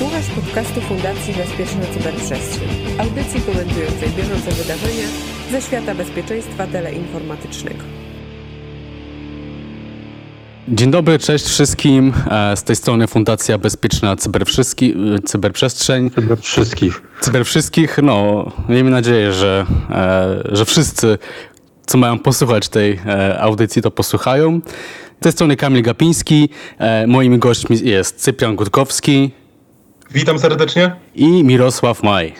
Słuchasz podcastu Fundacji Bezpieczna Cyberprzestrzeń, audycji komentującej bieżące wydarzenia ze świata bezpieczeństwa teleinformatycznego. Dzień dobry, cześć wszystkim. E, z tej strony Fundacja Bezpieczna Cyberwszyski, Cyberprzestrzeń. Cyberwszystkich. Cyberwszyskich, no miejmy nadzieję, że, e, że wszyscy, co mają posłuchać tej e, audycji, to posłuchają. Z tej strony Kamil Gapiński, moimi gośćmi jest Cyprian Gutkowski. Witam serdecznie. I Mirosław Maj.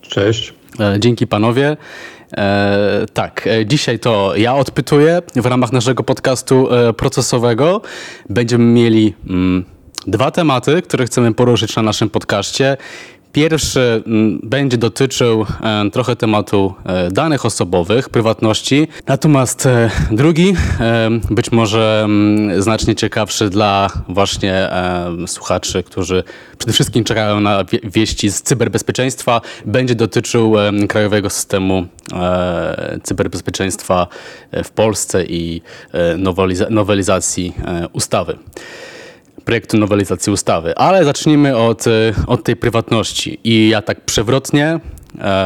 Cześć. Dzięki panowie. E, tak, e, dzisiaj to ja odpytuję w ramach naszego podcastu e, procesowego. Będziemy mieli mm, dwa tematy, które chcemy poruszyć na naszym podcaście. Pierwszy mm, będzie dotyczył e, trochę tematu e, danych osobowych, prywatności. Natomiast e, drugi, być może mm, znacznie ciekawszy dla właśnie słuchaczy, którzy przede wszystkim czekają na wieści z cyberbezpieczeństwa, będzie dotyczył krajowego systemu cyberbezpieczeństwa w Polsce i nowelizacji ustawy projektu nowelizacji ustawy. Ale zacznijmy od, e, od tej prywatności. I ja tak przewrotnie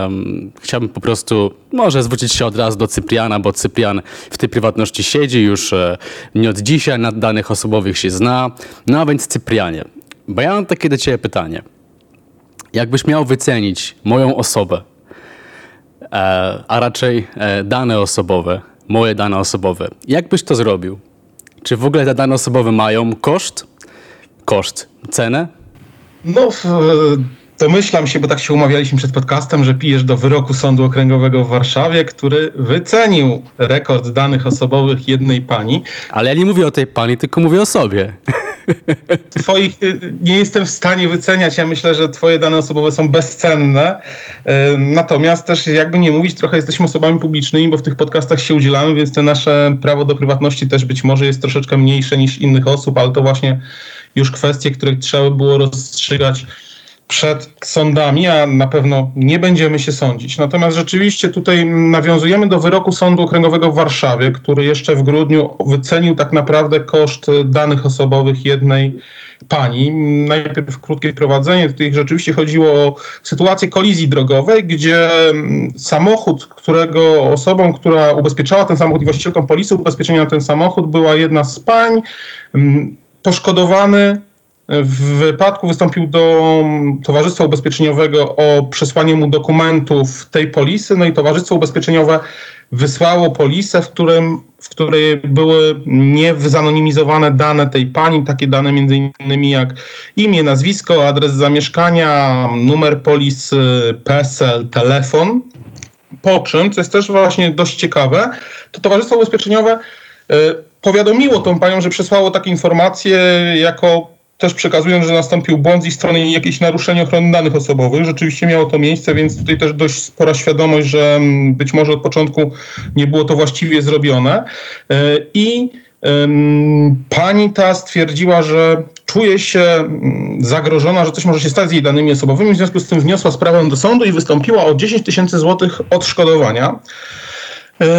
um, chciałbym po prostu może zwrócić się od razu do Cypriana, bo Cyprian w tej prywatności siedzi już e, nie od dzisiaj, nad danych osobowych się zna. No a więc Cyprianie, bo ja mam takie do ciebie pytanie. Jakbyś miał wycenić moją osobę, e, a raczej dane osobowe, moje dane osobowe, jak byś to zrobił? Czy w ogóle te dane osobowe mają koszt? Koszt, cenę? No, domyślam się, bo tak się umawialiśmy przed podcastem, że pijesz do wyroku Sądu Okręgowego w Warszawie, który wycenił rekord danych osobowych jednej pani. Ale ja nie mówię o tej pani, tylko mówię o sobie. Twoich y, nie jestem w stanie wyceniać. Ja myślę, że twoje dane osobowe są bezcenne. Natomiast też jakby nie mówić, trochę jesteśmy osobami publicznymi, bo w tych podcastach się udzielamy, więc te nasze prawo do prywatności też być może jest troszeczkę mniejsze niż innych osób, ale to właśnie już kwestie, które trzeba było rozstrzygać przed sądami, a na pewno nie będziemy się sądzić. Natomiast rzeczywiście tutaj nawiązujemy do wyroku Sądu Okręgowego w Warszawie, który jeszcze w grudniu wycenił tak naprawdę koszt danych osobowych jednej pani. Najpierw krótkie wprowadzenie. Tutaj rzeczywiście chodziło o sytuację kolizji drogowej, gdzie samochód, którego osobą, która ubezpieczała ten samochód i właścicielką polisy ubezpieczenia na ten samochód była jedna z pań, Poszkodowany w wypadku wystąpił do Towarzystwa Ubezpieczeniowego o przesłanie mu dokumentów tej polisy, no i Towarzystwo Ubezpieczeniowe wysłało polisę, w, którym, w której były niezanonimizowane dane tej pani, takie dane między innymi jak imię, nazwisko, adres zamieszkania, numer polisy, PESEL, telefon. Po czym, co jest też właśnie dość ciekawe, to Towarzystwo Ubezpieczeniowe y, powiadomiło tą panią, że przesłało takie informacje jako też przekazując, że nastąpił błąd z ich strony jakieś naruszenie ochrony danych osobowych. Rzeczywiście miało to miejsce, więc tutaj też dość spora świadomość, że mm, być może od początku nie było to właściwie zrobione. E, I Pani ta stwierdziła, że czuje się mm, zagrożona, że coś może się stać z jej danymi osobowymi, w związku z tym wniosła sprawę do sądu i wystąpiła o 10 tysięcy złotych odszkodowania.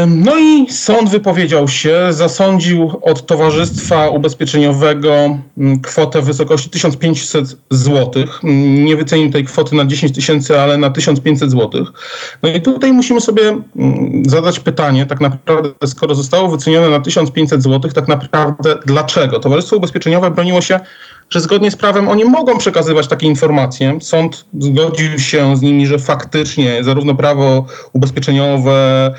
No i sąd wypowiedział się, zasądził od Towarzystwa Ubezpieczeniowego mm, kwotę w wysokości 1500 zł. Mm, nie wycenił tej kwoty na 10 tysięcy, ale na 1500 zł. No i tutaj musimy sobie mm, zadać pytanie, tak naprawdę, skoro zostało wycenione na 1500 zł, tak naprawdę dlaczego? Towarzystwo Ubezpieczeniowe broniło się że zgodnie z prawem oni mogą przekazywać takie informacje. Sąd zgodził się z nimi, że faktycznie zarówno prawo ubezpieczeniowe,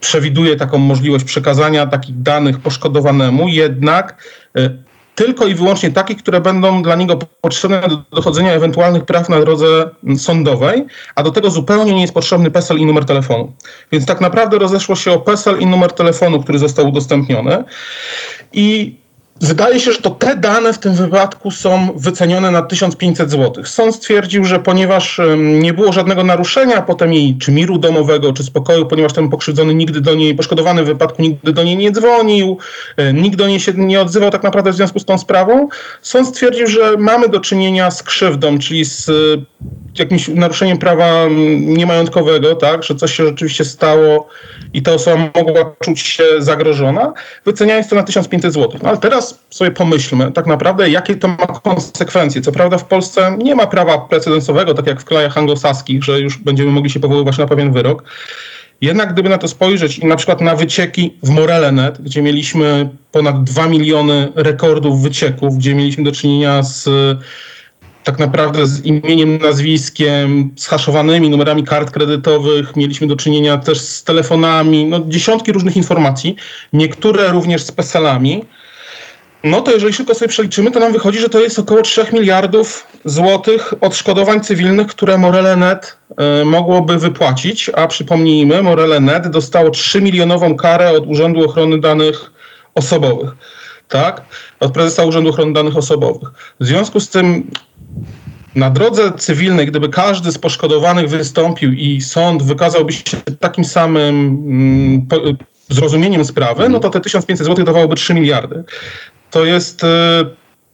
przewiduje taką możliwość przekazania takich danych poszkodowanemu, jednak e, tylko i wyłącznie takich, które będą dla niego potrzebne do dochodzenia ewentualnych praw na drodze sądowej, a do tego zupełnie nie jest potrzebny PESEL i numer telefonu. Więc tak naprawdę rozeszło się o PESEL i numer telefonu, który został udostępniony. I Wydaje się, że to te dane w tym wypadku są wycenione na 1500 zł. Sąd stwierdził, że ponieważ nie było żadnego naruszenia potem jej czy miru domowego, czy spokoju, ponieważ ten pokrzywdzony nigdy do niej, poszkodowany w wypadku nigdy do niej nie dzwonił, nikt do niej się nie odzywał tak naprawdę w związku z tą sprawą, sąd stwierdził, że mamy do czynienia z krzywdą, czyli z jakimś naruszeniem prawa niemajątkowego, tak, że coś się rzeczywiście stało i ta osoba mogła czuć się zagrożona, wyceniając to na 1500 zł. No ale teraz sobie pomyślmy tak naprawdę, jakie to ma konsekwencje. Co prawda w Polsce nie ma prawa precedensowego, tak jak w krajach anglosaskich, że już będziemy mogli się powoływać na pewien wyrok. Jednak gdyby na to spojrzeć i na przykład na wycieki w Morele.net, gdzie mieliśmy ponad 2 miliony rekordów wycieków, gdzie mieliśmy do czynienia z tak naprawdę z imieniem, nazwiskiem, zhaszowanymi numerami kart kredytowych, mieliśmy do czynienia też z telefonami, no dziesiątki różnych informacji, niektóre również z PESEL-ami, no to jeżeli szybko sobie przeliczymy, to nam wychodzi, że to jest około 3 miliardów złotych odszkodowań cywilnych, które Morele.net y, mogłoby wypłacić, a przypomnijmy, Morele.net dostało 3 milionową karę od Urzędu Ochrony Danych Osobowych, tak? Od prezesa Urzędu Ochrony Danych Osobowych. W związku z tym na drodze cywilnej, gdyby każdy z poszkodowanych wystąpił i sąd wykazałby się takim samym mm, zrozumieniem sprawy, no to te 1500 zł dawałoby 3 miliardy. To jest y,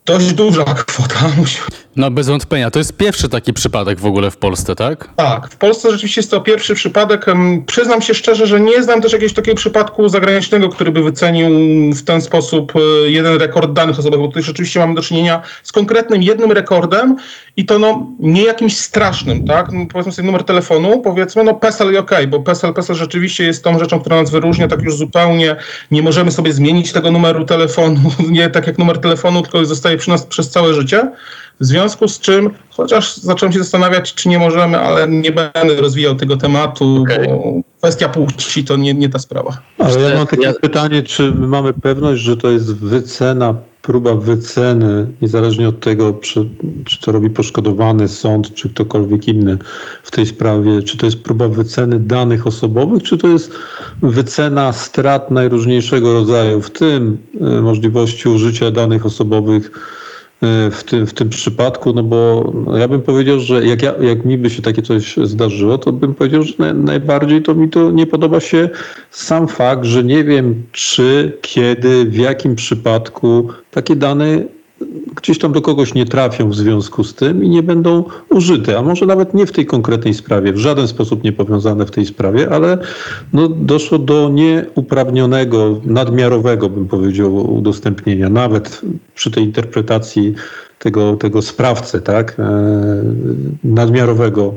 dość duża kwota. No bez wątpienia. To jest pierwszy taki przypadek w ogóle w Polsce, tak? Tak, w Polsce rzeczywiście jest to pierwszy przypadek. Przyznam się szczerze, że nie znam też jakiegoś takiego przypadku zagranicznego, który by wycenił w ten sposób y, jeden rekord danych osobowych, bo tutaj rzeczywiście mamy do czynienia z konkretnym jednym rekordem i to no nie jakimś strasznym, tak? No, powiedzmy sobie numer telefonu, powiedzmy, no PESEL i OK, bo PESEL, PESEL rzeczywiście jest tą rzeczą, która nas wyróżnia tak już zupełnie. Nie możemy sobie zmienić tego numeru telefonu, nie tak jak numer telefonu, tylko zostaje przy nas przez całe życie. W związku z czym, chociaż zacząłem się zastanawiać, czy nie możemy, ale nie będę rozwijał tego tematu, okay. bo kwestia płci to nie, nie ta sprawa. Ale ja mam takie ja... pytanie, czy mamy pewność, że to jest wycena, próba wyceny, niezależnie od tego, czy, czy to robi poszkodowany sąd, czy ktokolwiek inny w tej sprawie, czy to jest próba wyceny danych osobowych, czy to jest wycena strat najróżniejszego rodzaju, w tym y, możliwości użycia danych osobowych w tym, w tym przypadku, no bo ja bym powiedział, że jak, ja, jak mi by się takie coś zdarzyło, to bym powiedział, że najbardziej to mi to nie podoba się sam fakt, że nie wiem czy, kiedy, w jakim przypadku takie dane gdzieś tam do kogoś nie trafią w związku z tym i nie będą użyte, a może nawet nie w tej konkretnej sprawie, w żaden sposób nie powiązane w tej sprawie, ale no, doszło do nieuprawnionego, nadmiarowego, bym powiedział, udostępnienia, nawet przy tej interpretacji tego, tego sprawcy, tak, e, nadmiarowego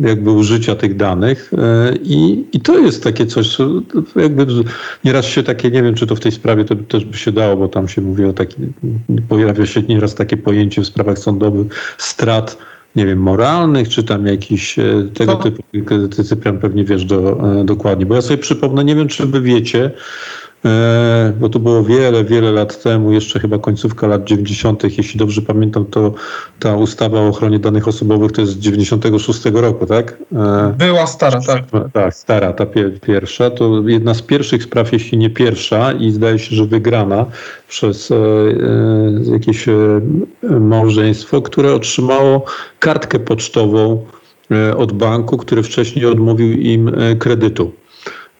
jakby użycia tych danych e, i, i to jest takie coś, jakby nieraz się takie, nie wiem czy to w tej sprawie to też by się dało, bo tam się mówi o takim, pojawia się nieraz takie pojęcie w sprawach sądowych strat, nie wiem, moralnych, czy tam jakiś e, tego typu, ty Cyprian pewnie wiesz do, dokładnie, bo ja sobie przypomnę, nie wiem czy wy wiecie, E, bo to było wiele, wiele lat temu, jeszcze chyba końcówka lat 90., jeśli dobrze pamiętam, to ta ustawa o ochronie danych osobowych to jest z 96 roku, tak? E, Była stara, tak. Tak, stara, ta pierwsza. To jedna z pierwszych spraw, jeśli nie pierwsza i zdaje się, że wygrana przez e, jakieś małżeństwo, które otrzymało kartkę pocztową od banku, który wcześniej odmówił im kredytu.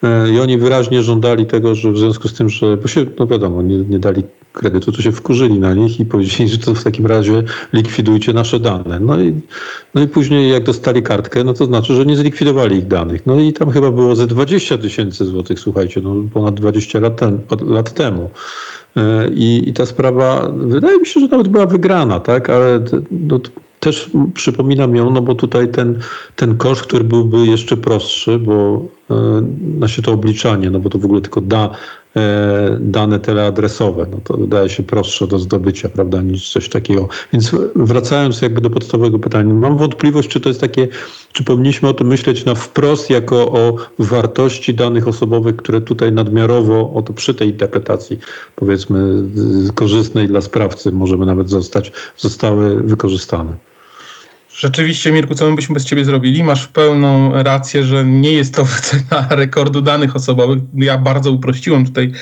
E, I oni wyraźnie żądali tego, że w związku z tym, że, bo się, no wiadomo, nie, nie dali kredytu, to się wkurzyli na nich i powiedzieli, że to w takim razie likwidujcie nasze dane. No i, no i później jak dostali kartkę, no to znaczy, że nie zlikwidowali ich danych. No i tam chyba było ze 20 tysięcy złotych, słuchajcie, no ponad 20 lat, ten, lat temu. E, I, I ta sprawa, wydaje mi się, że nawet była wygrana, tak, ale no, też przypominam ją, no bo tutaj ten, ten koszt, który byłby jeszcze prostszy, bo na się to obliczanie, no bo to w ogóle tylko da E, dane teleadresowe. No to wydaje się prostsze do zdobycia, prawda, niż coś takiego. Więc wracając jakby do podstawowego pytania, mam wątpliwość, czy to jest takie, czy powinniśmy o tym myśleć na wprost jako o wartości danych osobowych, które tutaj nadmiarowo, oto przy tej interpretacji powiedzmy korzystnej dla sprawcy możemy nawet zostać, zostały wykorzystane. Rzeczywiście, Mirku, co my byśmy bez ciebie zrobili? Masz pełną rację, że nie jest to wycena rekordu danych osobowych. Ja bardzo uprościłem tutaj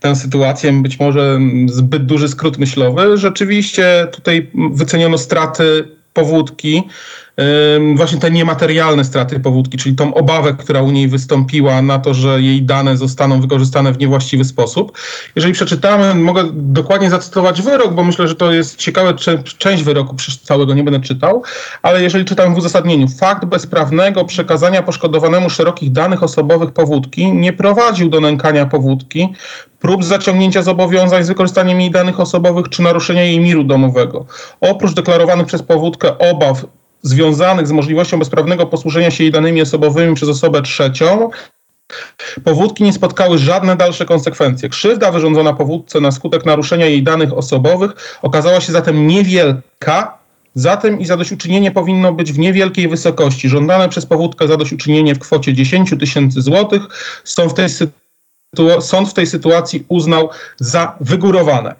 tę sytuację, być może zbyt duży skrót myślowy. Rzeczywiście tutaj wyceniono straty powódki właśnie te niematerialne straty powódki, czyli tą obawę, która u niej wystąpiła na to, że jej dane zostaną wykorzystane w niewłaściwy sposób. Jeżeli przeczytamy, mogę dokładnie zacytować wyrok, bo myślę, że to jest ciekawa część wyroku, całego nie będę czytał, ale jeżeli czytamy w uzasadnieniu, fakt bezprawnego przekazania poszkodowanemu szerokich danych osobowych powódki nie prowadził do nękania powódki, prób zaciągnięcia zobowiązań z wykorzystaniem jej danych osobowych czy naruszenia jej miru domowego. Oprócz deklarowanych przez powódkę obaw związanych z możliwością bezprawnego posłużenia się jej danymi osobowymi przez osobę trzecią, powódki nie spotkały żadne dalsze konsekwencje. Krzywda wyrządzona powódce na skutek naruszenia jej danych osobowych okazała się zatem niewielka, Zatem i zadośćuczynienie powinno być w niewielkiej wysokości. Żądane przez powódkę zadośćuczynienie w kwocie 10 tysięcy złotych są w tej sąd w tej sytuacji uznał za wygórowane.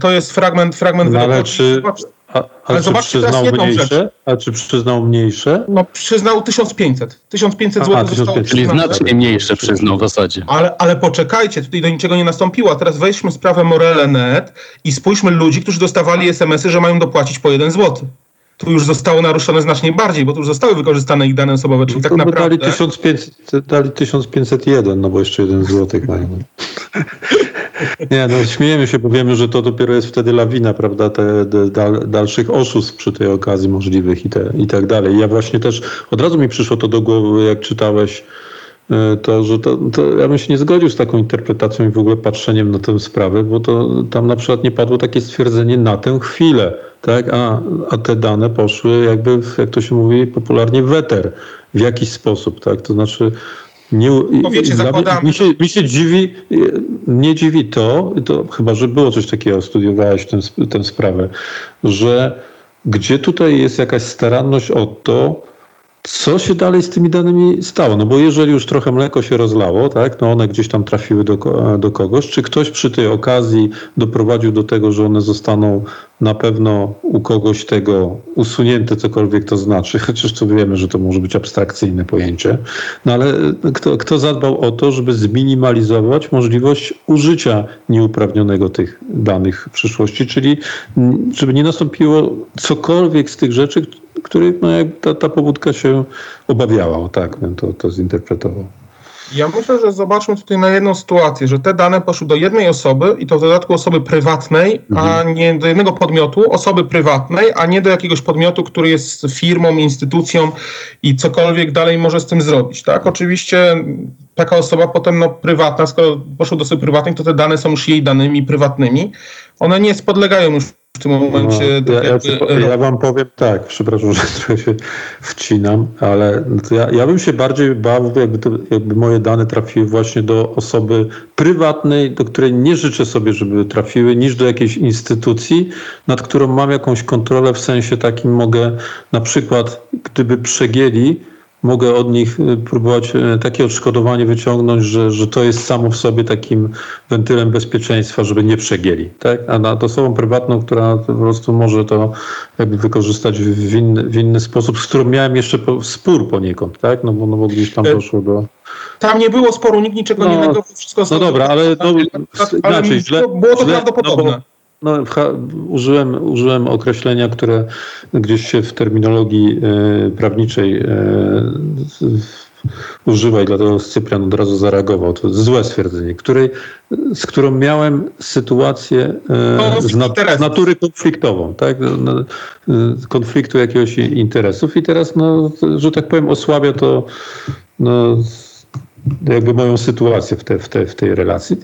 To jest fragment, fragment no, ale czy, a, a ale czy przyznał mniejsze? A czy przyznał mniejsze? No przyznał 1500. 1500 zł zostało Czyli znacznie mniejsze przyznał w zasadzie. Ale, ale poczekajcie, tutaj do niczego nie nastąpiło. A teraz weźmy sprawę Morele.net i spójrzmy ludzi, którzy dostawali SMS-y, że mają dopłacić po 1 zł tu już zostało naruszone znacznie bardziej, bo tu już zostały wykorzystane ich dane osobowe, czyli no tak naprawdę... Dali 1500, dali 1501, no bo jeszcze jeden złotych mają. Nie, no śmiejemy się, bo wiemy, że to dopiero jest wtedy lawina, prawda, te, te dal, dalszych oszustw przy tej okazji możliwych i, te, i tak dalej. Ja właśnie też, od razu mi przyszło to do głowy, jak czytałeś e, to, że to, to, ja bym się nie zgodził z taką interpretacją i w ogóle patrzeniem na tę sprawę, bo to tam na przykład nie padło takie stwierdzenie na tę chwilę, tak, a, a te dane poszły jakby, jak to się mówi popularnie, weter w jakiś sposób, tak, to znaczy nie, no wiecie, mi, się, mi się dziwi, nie dziwi to, to, chyba, że było coś takiego, studiowałeś tę, tę sprawę, że gdzie tutaj jest jakaś staranność o to, co się dalej z tymi danymi stało? No bo jeżeli już trochę mleko się rozlało, tak, no one gdzieś tam trafiły do, do kogoś, czy ktoś przy tej okazji doprowadził do tego, że one zostaną na pewno u kogoś tego usunięte, cokolwiek to znaczy, chociaż to wiemy, że to może być abstrakcyjne pojęcie, no ale kto, kto zadbał o to, żeby zminimalizować możliwość użycia nieuprawnionego tych danych w przyszłości, czyli żeby nie nastąpiło cokolwiek z tych rzeczy, których no, ta, ta pobudka się obawiała, tak bym to, to zinterpretował. Ja myślę, że zobaczmy tutaj na jedną sytuację, że te dane poszły do jednej osoby i to w dodatku osoby prywatnej, mhm. a nie do jednego podmiotu, osoby prywatnej, a nie do jakiegoś podmiotu, który jest firmą, instytucją i cokolwiek dalej może z tym zrobić. Tak? Oczywiście taka osoba potem no, prywatna, skoro poszło do osoby prywatnej, to te dane są już jej danymi prywatnymi. One nie podlegają już w tym momencie. No, ja, ja, ja, wam powiem tak, przepraszam, że trochę się wcinam, ale ja, ja bym się bardziej bał, jakby, to, jakby moje dane trafiły właśnie do osoby prywatnej, do której nie życzę sobie, żeby trafiły, niż do jakiejś instytucji, nad którą mam jakąś kontrolę w sensie takim mogę na przykład, gdyby przegięli, mogę od nich y, próbować y, takie odszkodowanie wyciągnąć, że, że to jest samo w sobie takim wentylem bezpieczeństwa, żeby nie przegięli. Tak? A nad osobą prywatną, która po prostu może to jakby wykorzystać w inny, w inny sposób, z którą miałem jeszcze po, spór poniekąd, tak? No bo, no bo gdzieś tam e, doszło do... Tam nie było sporu, nikt niczego no, nie negował, wszystko... No dobra, ale, no, ale inaczej, źle, było to źle, prawdopodobne. No no, użyłem, użyłem określenia, które gdzieś się w terminologii e, prawniczej e, używa i dlatego Cyprian od razu zareagował. To złe stwierdzenie, której, z którą miałem sytuację e, z, nat z, natury konfliktową, tak? No, e, konfliktu jakiegoś interesów i teraz, no, że tak powiem, osłabia to no, jakby moją sytuację w, te, w, te, w tej relacji.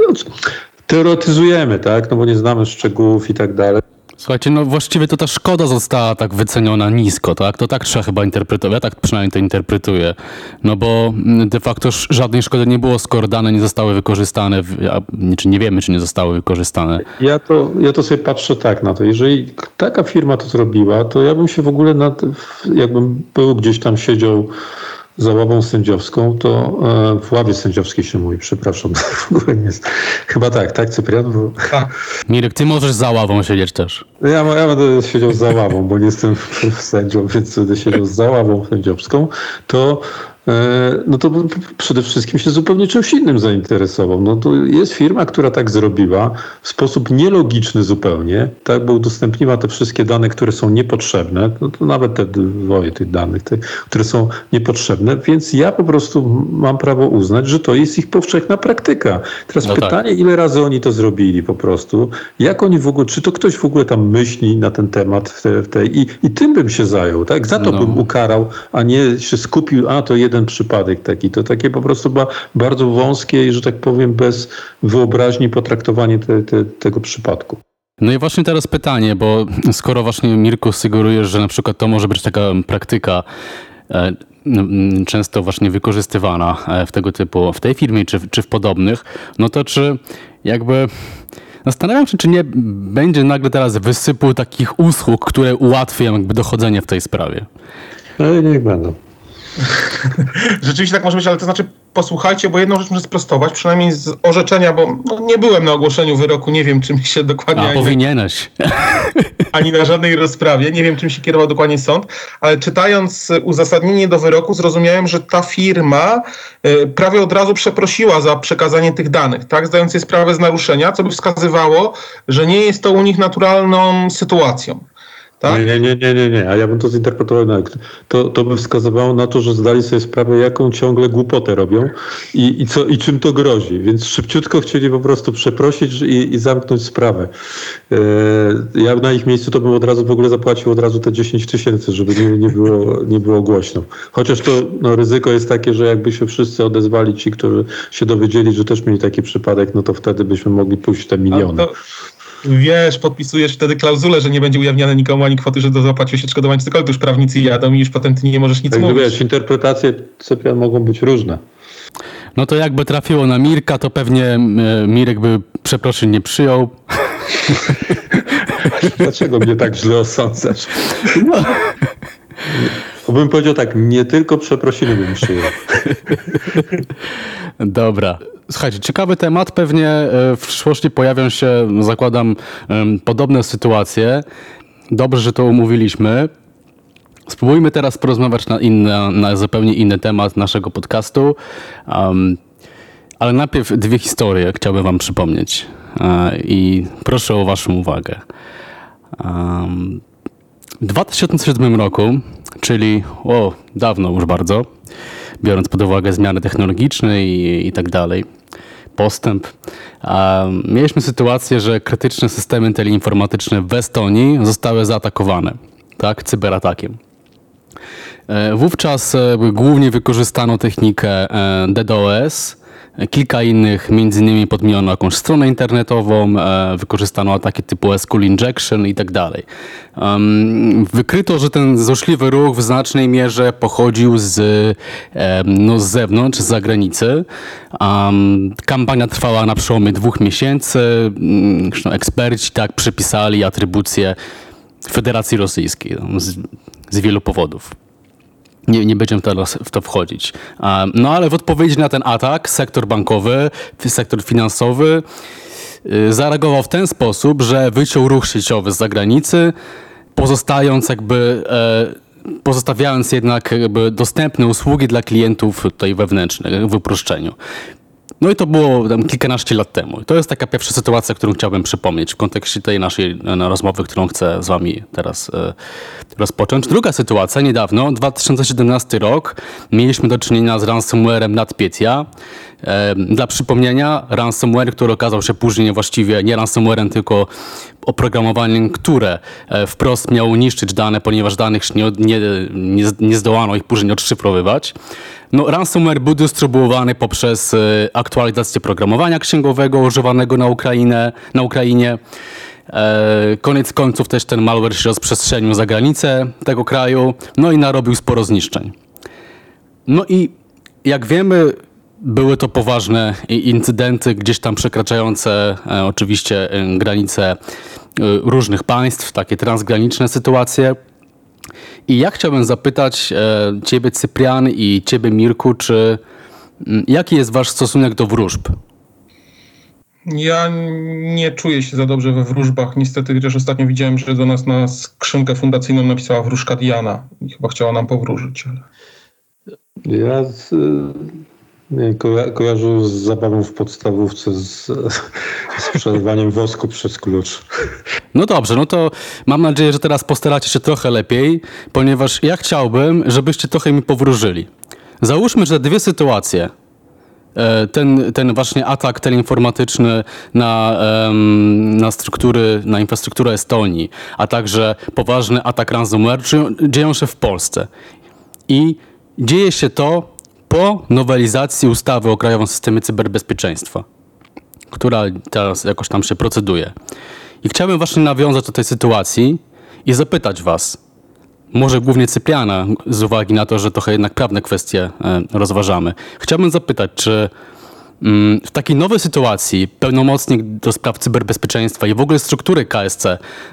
Teoretyzujemy, tak? No bo nie znamy szczegółów i tak dalej. Słuchajcie, no właściwie to ta szkoda została tak wyceniona nisko, tak? To tak trzeba chyba interpretować, ja tak przynajmniej to interpretuję. No bo de facto żadnej szkody nie było, skoro dane nie zostały wykorzystane, czy nie wiemy, czy nie zostały wykorzystane. Ja to, ja to sobie patrzę tak na to. Jeżeli taka firma to zrobiła, to ja bym się w ogóle, nad, jakbym był gdzieś tam siedział za ławą sędziowską, to e, w ławie sędziowskiej się mówi, przepraszam, w ogóle nie jest. Chyba tak, tak Cyprian? Bo... Tak. Mirek, ty możesz za ławą siedzieć też. Ja, ja będę siedział za ławą, bo nie jestem sędzią, więc będę siedział za ławą sędziowską, to no to przede wszystkim się zupełnie czymś innym zainteresował. No to jest firma, która tak zrobiła w sposób nielogiczny zupełnie, tak, bo udostępniła te wszystkie dane, które są niepotrzebne, no to nawet te dwoje tych danych, te, które są niepotrzebne, więc ja po prostu mam prawo uznać, że to jest ich powszechna praktyka. Teraz no tak. pytanie, tak. ile razy oni to zrobili po prostu, jak oni w ogóle, czy to ktoś w ogóle tam myśli na ten temat w tej, i, i tym bym się zajął, tak, za to no. bym ukarał, a nie się skupił, a to jeden przypadek taki. To takie po prostu ba, bardzo wąskie i, że tak powiem, bez wyobraźni potraktowanie te, te, tego przypadku. No i właśnie teraz pytanie, bo skoro właśnie Mirku sugerujesz, że na przykład to może być taka praktyka e, często właśnie wykorzystywana e, w tego typu, w tej firmie czy, czy w podobnych, no to czy jakby Zastanawiam się, czy nie będzie nagle teraz wysypu takich usług, które ułatwią jakby dochodzenie w tej sprawie. No niech będą. Rzeczywiście tak może być, ale to znaczy posłuchajcie, bo jedną rzecz muszę sprostować, przynajmniej z orzeczenia, bo no, nie byłem na ogłoszeniu wyroku, nie wiem czym się dokładnie... A, powinieneś. Ani na żadnej rozprawie, nie wiem czym się kierował dokładnie sąd, ale czytając uzasadnienie do wyroku zrozumiałem, że ta firma y, prawie od razu przeprosiła za przekazanie tych danych, tak, zdając sobie sprawę z naruszenia, co by wskazywało, że nie jest to u nich naturalną sytuacją. Tak? Nie, nie, nie, nie, nie. A ja bym to zinterpretował inaczej. To, to by wskazywało na to, że zdali sobie sprawę, jaką ciągle głupotę robią i, i, co, i czym to grozi. Więc szybciutko chcieli po prostu przeprosić i, i zamknąć sprawę. E, ja na ich miejscu to bym od razu w ogóle zapłacił od razu te 10 tysięcy, żeby nie, nie, było, nie było głośno. Chociaż to no, ryzyko jest takie, że jakby się wszyscy odezwali, ci, którzy się dowiedzieli, że też mieli taki przypadek, no to wtedy byśmy mogli pójść te miliony. Wiesz, podpisujesz wtedy klauzulę, że nie będzie ujawniane nikomu ani kwoty, że do zapłacił się odszkodowanie, cokolwiek już prawnicy jadą i już potem ty nie możesz nic tak, mówić. wiesz, interpretacje Cyprian mogą być różne. No to jakby trafiło na Mirka, to pewnie e, Mirek by przeproszeń nie przyjął. Dlaczego mnie tak źle osądzasz? No. Bym powiedział tak, nie tylko przeprosiny bym przyjął. Dobra. Słuchajcie, ciekawy temat. Pewnie e, w przyszłości pojawią się, zakładam, podobne sytuacje. Dobrze, że to umówiliśmy. Spróbujmy teraz porozmawiać na, inny, na zupełnie inny temat naszego podcastu. Um, ale najpierw dwie historie chciałbym Wam przypomnieć. E, I proszę o Waszą uwagę. W 2007 roku, czyli o, dawno już bardzo, biorąc pod uwagę zmiany technologiczne i, i tak dalej, postęp. Mieliśmy sytuację, że krytyczne systemy teleinformatyczne w Estonii zostały zaatakowane, tak, cyberatakiem. E, wówczas e, głównie wykorzystano technikę e, DDoS, kilka innych, między innymi podmieniono jakąś stronę internetową, e, wykorzystano ataki typu SQL injection i tak dalej. Wykryto, że ten złośliwy ruch w znacznej mierze pochodził z, no, z zewnątrz, z zagranicy. Kampania trwała na przełomie dwóch miesięcy. Zresztą eksperci tak przypisali atrybucję Federacji Rosyjskiej no, z, z wielu powodów. Nie, nie będziemy teraz w to wchodzić. No ale w odpowiedzi na ten atak sektor bankowy, sektor finansowy y, zareagował w ten sposób, że wyciął ruch sieciowy z zagranicy, pozostając jakby e, pozostawiając jednak dostępne usługi dla klientów tutaj wewnętrznych w uproszczeniu. No i to było tam kilkanaście lat temu. To jest taka pierwsza sytuacja, którą chciałbym przypomnieć w kontekście tej naszej e, rozmowy, którą chcę z wami teraz e, rozpocząć. Druga sytuacja, niedawno, 2017 rok, mieliśmy do czynienia z ransomwarem NotPetya. Dla przypomnienia, ransomware, który okazał się później właściwie nie ransomwarem, tylko oprogramowaniem, które e, wprost miało niszczyć dane, ponieważ danych nie, nie, nie, nie zdołano ich później odszyfrowywać. No, ransomware był dystrybuowany poprzez e, aktualizację programowania księgowego używanego na, Ukrainę, na Ukrainie. E, koniec końców też ten malware się rozprzestrzenił za granicę tego kraju, no i narobił sporo zniszczeń. No i jak wiemy, były to poważne incydenty, gdzieś tam przekraczające e, oczywiście e, granice różnych państw, takie transgraniczne sytuacje. I ja chciałbym zapytać Ciebie, Cyprian, i Ciebie, Mirku, czy jaki jest Wasz stosunek do wróżb? Ja nie czuję się za dobrze we wróżbach. Niestety, chociaż ostatnio widziałem, że do nas na skrzynkę fundacyjną napisała wróżka Diana i chyba chciała nam powróżyć. Ale... Ja z, kojarzę z zabawą w podstawówce z, z przelewaniem wosku przez klucz. No dobrze, no to mam nadzieję, że teraz postaracie się trochę lepiej, ponieważ ja chciałbym, żebyście trochę mi powróżyli. Załóżmy, że dwie sytuacje. E, ten, ten właśnie atak teleinformatyczny na, na struktury, na infrastrukturę Estonii, a także poważny atak ransomware dzieją się w Polsce. I dzieje się to po nowelizacji ustawy o Krajowym Systemie Cyberbezpieczeństwa, która teraz jakoś tam się proceduje. I chciałbym właśnie nawiązać do tej sytuacji i zapytać was, może głównie Cypriana, z uwagi na to, że trochę jednak prawne kwestie e, rozważamy. Chciałbym zapytać, czy mm, w takiej nowej sytuacji pełnomocnik do spraw cyberbezpieczeństwa i w ogóle struktury KSC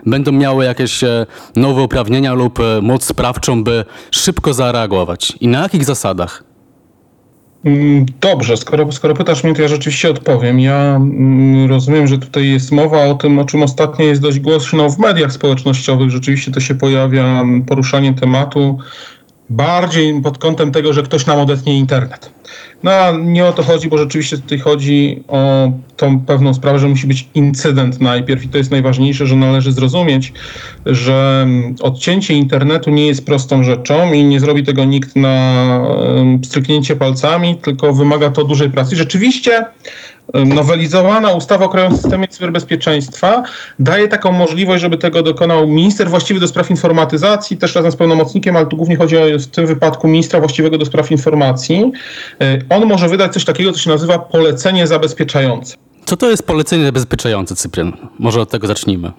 będą miały jakieś e, nowe uprawnienia lub e, moc sprawczą, by szybko zareagować? I na jakich zasadach? Mm, dobrze, skoro, skoro pytasz mnie, to ja rzeczywiście odpowiem. Ja mm, rozumiem, że tutaj jest mowa o tym, o czym ostatnio jest dość głośno w mediach społecznościowych. Rzeczywiście to się pojawia mm, poruszanie tematu bardziej pod kątem tego, że ktoś nam odetnie internet. No a nie o to chodzi, bo rzeczywiście tutaj chodzi o tą pewną sprawę, że musi być incydent najpierw i to jest najważniejsze, że należy zrozumieć, że odcięcie internetu nie jest prostą rzeczą i nie zrobi tego nikt na stryknięcie palcami, tylko wymaga to dużej pracy. Rzeczywiście nowelizowana ustawa o Krajowym Systemie Cyberbezpieczeństwa daje taką możliwość, żeby tego dokonał minister właściwy do spraw informatyzacji, też razem z pełnomocnikiem, ale tu głównie chodzi o w tym wypadku ministra właściwego do spraw informacji. E, on może wydać coś takiego, co się nazywa polecenie zabezpieczające. Co to jest polecenie zabezpieczające, Cyprian? Może od tego zacznijmy.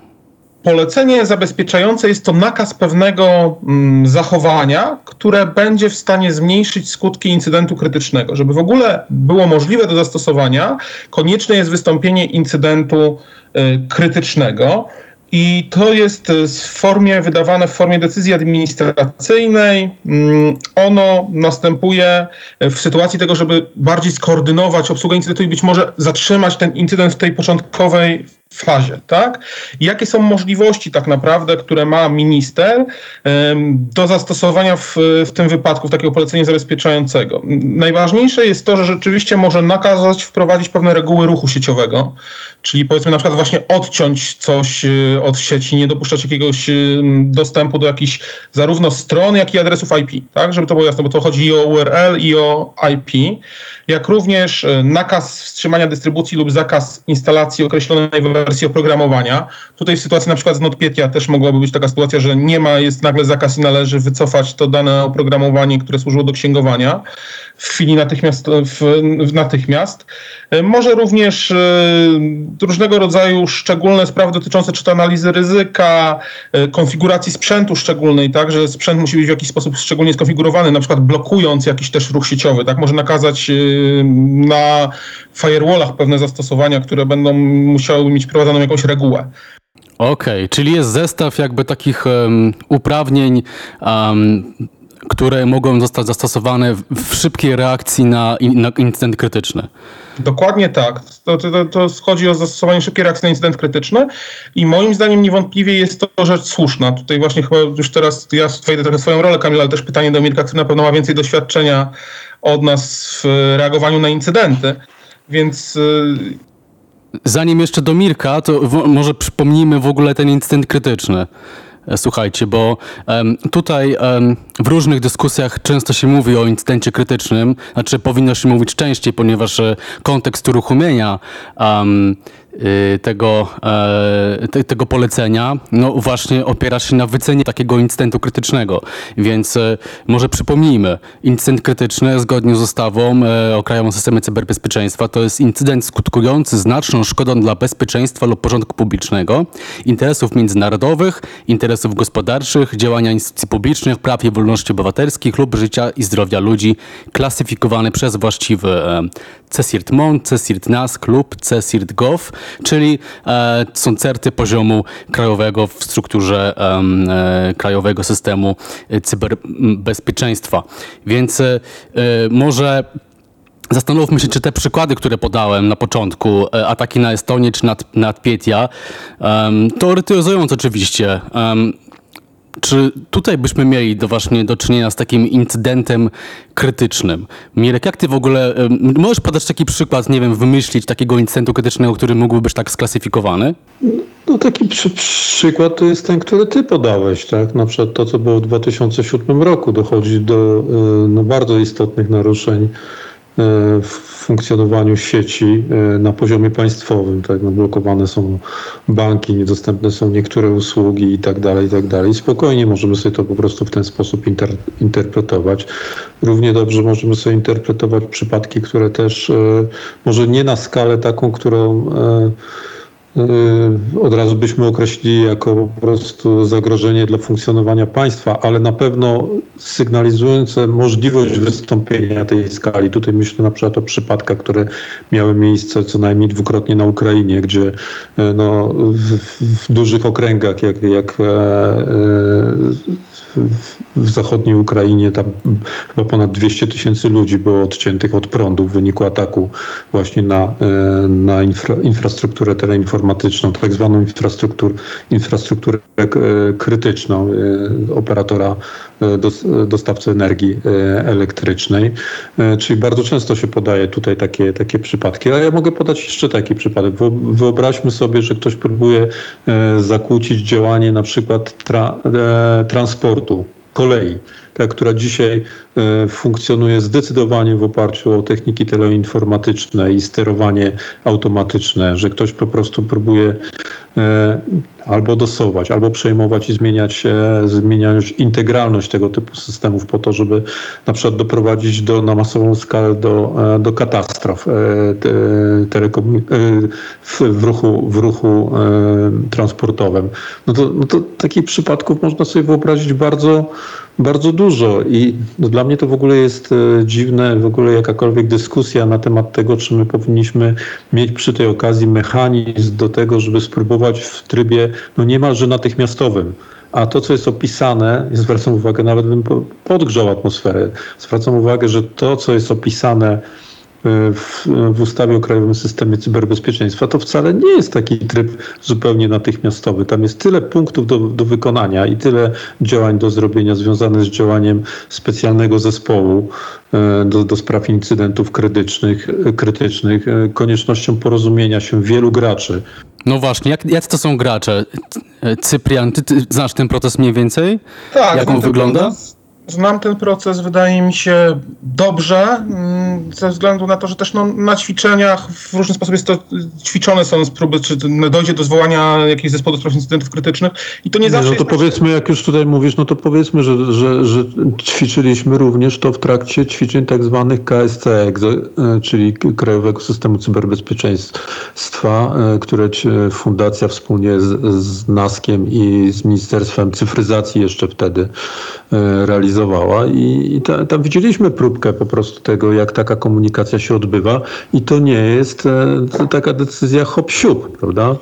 Polecenie zabezpieczające jest to nakaz pewnego mm, zachowania, które będzie w stanie zmniejszyć skutki incydentu krytycznego. Żeby w ogóle było możliwe do zastosowania, konieczne jest wystąpienie incydentu y, krytycznego. I to jest e, w formie wydawane w formie decyzji administracyjnej. Mm, ono następuje w sytuacji tego, żeby bardziej skoordynować obsługę incydentu i być może zatrzymać ten incydent w tej początkowej fazie, tak? Jakie są możliwości tak naprawdę, które ma minister do zastosowania w, w tym wypadku, w takiego polecenia zabezpieczającego? Najważniejsze jest to, że rzeczywiście może nakazać wprowadzić pewne reguły ruchu sieciowego, czyli powiedzmy na przykład właśnie odciąć coś y, od sieci, nie dopuszczać jakiegoś y, dostępu do jakichś zarówno stron, jak i adresów IP, tak? Żeby to było jasne, bo to chodzi i o URL, i o IP jak również y, nakaz wstrzymania dystrybucji lub zakaz instalacji określonej wersji oprogramowania. Tutaj w sytuacji na przykład z NotPetya też mogłaby być taka sytuacja, że nie ma, jest nagle zakaz i należy wycofać to dane oprogramowanie, które służyło do księgowania w chwili natychmiast, w, w natychmiast. E, może również y, różnego rodzaju szczególne sprawy dotyczące czy to analizy ryzyka, y, konfiguracji sprzętu szczególnej, tak, że sprzęt musi być w jakiś sposób szczególnie skonfigurowany, na przykład blokując jakiś też ruch sieciowy, tak, może nakazać na firewallach pewne zastosowania, które będą musiały mieć prowadzoną jakąś regułę. Okej, okay, czyli jest zestaw jakby takich um, uprawnień um, które mogą zostać zastosowane w szybkiej reakcji na, na incydent krytyczny. Dokładnie tak. To, to, to chodzi o zastosowanie szybkiej reakcji na incydent krytyczny i moim zdaniem niewątpliwie jest to rzecz słuszna. Tutaj właśnie chyba już teraz ja wejdę trochę swoją rolę, Kamil, ale też pytanie do Mirka, który na pewno ma więcej doświadczenia od nas w reagowaniu na incydenty. Więc y, Zanim jeszcze do Mirka, to w, może przypomnijmy w ogóle ten incydent krytyczny. E, słuchajcie, bo tutaj w różnych dyskusjach często się mówi o incydencie krytycznym, znaczy powinno się mówić częściej, ponieważ e, kontekst uruchomienia tego, e, te, tego polecenia, no właśnie opiera się na wycenie takiego incydentu krytycznego. Więc e, może przypomnijmy, incydent krytyczny zgodnie z ustawą e, o Krajowym Systemie Cyberbezpieczeństwa to jest incydent skutkujący znaczną szkodą dla bezpieczeństwa lub porządku publicznego, interesów międzynarodowych, interesów gospodarczych, działania instytucji publicznych, praw i wolności obywatelskich lub życia i zdrowia ludzi, klasyfikowany przez właściwy CSIRT-MON, CSIRT-NASK lub CSIRT-GOV, czyli e, są certy poziomu krajowego w strukturze e, krajowego systemu cyberbezpieczeństwa. Więc e, może Zastanówmy się, czy te przykłady, które podałem na początku, ataki na Estonię czy na Pietia, um, teoretyzując oczywiście, um, czy tutaj byśmy mieli do właśnie do czynienia z takim incydentem krytycznym? Mirek, jak ty w ogóle, możesz podać taki przykład, nie wiem, wymyślić takiego incydentu krytycznego, który mógłby być tak sklasyfikowany? No taki przy, przykład to jest ten, który ty podałeś, tak? Na przykład to, co było w 2007 roku. Dochodzi do y, no, bardzo istotnych naruszeń w funkcjonowaniu sieci e, na poziomie państwowym. Tak? No, blokowane są banki, niedostępne są niektóre usługi i tak dalej, i tak dalej. Spokojnie możemy sobie to po prostu w ten sposób inter interpretować. Równie dobrze możemy sobie interpretować przypadki, które też e, może nie na skalę taką, którą e, od razu byśmy określili jako po prostu zagrożenie dla funkcjonowania państwa, ale na pewno sygnalizujące możliwość wystąpienia tej skali. Tutaj myślę na przykład o przypadkach, które miały miejsce co najmniej dwukrotnie na Ukrainie, gdzie y, no, w, w dużych okręgach, jak, jak e, w zachodniej Ukrainie tam chyba ponad 200 tysięcy ludzi było odciętych od prądu w wyniku ataku właśnie na, e, na infra, infrastrukturę teleinformatyczną, tak zwaną infrastruktur, infrastrukturę e, krytyczną e, operatora dostawcy energii elektrycznej. Czyli bardzo często się podaje tutaj takie, takie przypadki. A ja mogę podać jeszcze taki przypadek. Wyobraźmy sobie, że ktoś próbuje zakłócić działanie na przykład tra, transportu kolei, ta, która dzisiaj e, funkcjonuje zdecydowanie w oparciu o techniki teleinformatyczne i sterowanie automatyczne, że ktoś po prostu próbuje e, albo dosować, albo przejmować i zmieniać, e, zmieniać integralność tego typu systemów po to, żeby na przykład doprowadzić do, na masową skalę do, do katastrof w, w, ruchu, w ruchu transportowym. No to, no to takich przypadków można sobie wyobrazić bardzo bardzo dużo i dla mnie to w ogóle jest e, dziwne, w ogóle jakakolwiek dyskusja na temat tego, czy my powinniśmy mieć przy tej okazji mechanizm do tego, żeby spróbować w trybie no niemalże natychmiastowym. A to, co jest opisane, zwracam uwagę, nawet bym podgrzał atmosferę, zwracam uwagę, że to, co jest opisane w, w, ustawie o Krajowym Systemie Cyberbezpieczeństwa, to wcale nie jest taki tryb zupełnie natychmiastowy. Tam jest tyle punktów do, do wykonania i tyle działań do zrobienia związanych z działaniem specjalnego zespołu e, do, do spraw incydentów krytycznych, krytycznych, e, koniecznością porozumienia się wielu graczy. No właśnie, jak, jak to są gracze? Cyprian, ty, ty znasz ten proces mniej więcej? Tak. Jak on wygląda? Znam ten proces, wydaje mi się, dobrze, mm, ze względu na to, że też no, na ćwiczeniach w różny sposób jest to ćwiczone są próby, czy dojdzie do zwołania jakichś zespołu do spraw incydentów krytycznych i to nie, nie zawsze No to powiedzmy, jak już tutaj mówisz, no to powiedzmy, że, że, że ćwiczyliśmy również to w trakcie ćwiczeń tak zwanych KSC, e, czyli Krajowego Systemu Cyberbezpieczeństwa, e, które Fundacja wspólnie z, z NASKiem i z Ministerstwem Cyfryzacji jeszcze wtedy e, realizowała i, i ta, tam widzieliśmy próbkę po prostu tego, jak taka komunikacja się odbywa i to nie jest e, taka decyzja hop siup, prawda?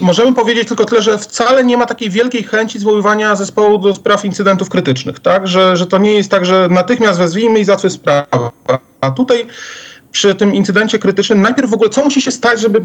Możemy powiedzieć tylko tyle, że wcale nie ma takiej wielkiej chęci zwoływania zespołu do spraw incydentów krytycznych, tak? Że, że to nie jest tak, że natychmiast wezwijmy i załatwmy sprawę. A tutaj przy tym incydencie krytycznym, najpierw w ogóle co musi się stać, żeby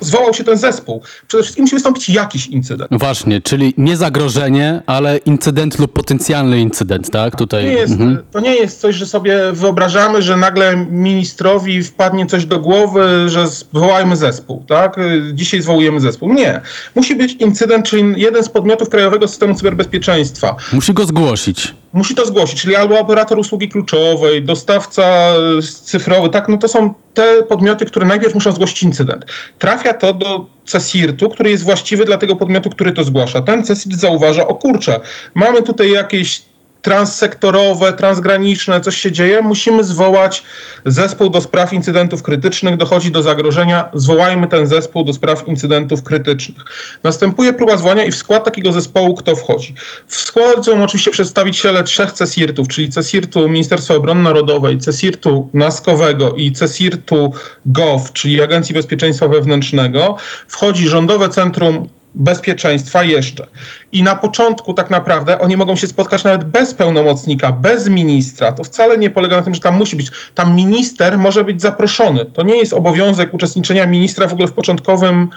zwołał się ten zespół? Przede wszystkim musi wystąpić jakiś incydent. Właśnie, czyli nie zagrożenie, ale incydent lub potencjalny incydent, tak? Tutaj. To nie jest, mhm. to nie jest coś, że sobie wyobrażamy, że nagle ministrowi wpadnie coś do głowy, że zwołajmy zespół, tak? Dzisiaj zwołujemy zespół. Nie. Musi być incydent, czyli jeden z podmiotów Krajowego Systemu Cyberbezpieczeństwa. Musi go zgłosić musi to zgłosić, czyli albo operator usługi kluczowej, dostawca cyfrowy, tak, no to są te podmioty, które najpierw muszą zgłosić incydent. Trafia to do CESIRT-u, który jest właściwy dla tego podmiotu, który to zgłasza. Ten CESIRT zauważa, o kurczę, mamy tutaj jakieś transsektorowe, transgraniczne, coś się dzieje, musimy zwołać zespół do spraw incydentów krytycznych, dochodzi do zagrożenia, zwołajmy ten zespół do spraw incydentów krytycznych. Następuje próba zwołania i w skład takiego zespołu kto wchodzi? W skład są oczywiście przedstawiciele trzech CESIRT-ów, czyli CESIRT-u Ministerstwa Obrony Narodowej, CESIRT-u NASKowego i CESIRT-u GOV, czyli Agencji Bezpieczeństwa Wewnętrznego. Wchodzi Rządowe Centrum bezpieczeństwa jeszcze. I na początku tak naprawdę oni mogą się spotkać nawet bez pełnomocnika, bez ministra. To wcale nie polega na tym, że tam musi być. Tam minister może być zaproszony. To nie jest obowiązek uczestniczenia ministra w ogóle w początkowym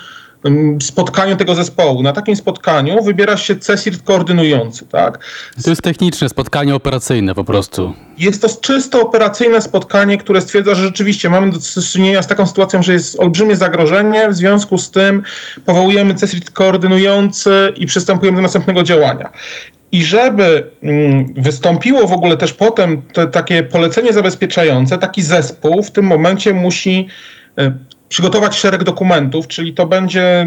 spotkaniu tego zespołu. Na takim spotkaniu wybiera się CESIRT koordynujący, tak? To jest techniczne spotkanie operacyjne po prostu. Jest to czysto operacyjne spotkanie, które stwierdza, że rzeczywiście mamy do czynienia z taką sytuacją, że jest olbrzymie zagrożenie, w związku z tym powołujemy CESIRT koordynujący i przystępujemy do następnego działania. I żeby mm, wystąpiło w ogóle też potem te, takie polecenie zabezpieczające, taki zespół w tym momencie musi e, przygotować szereg dokumentów, czyli to będzie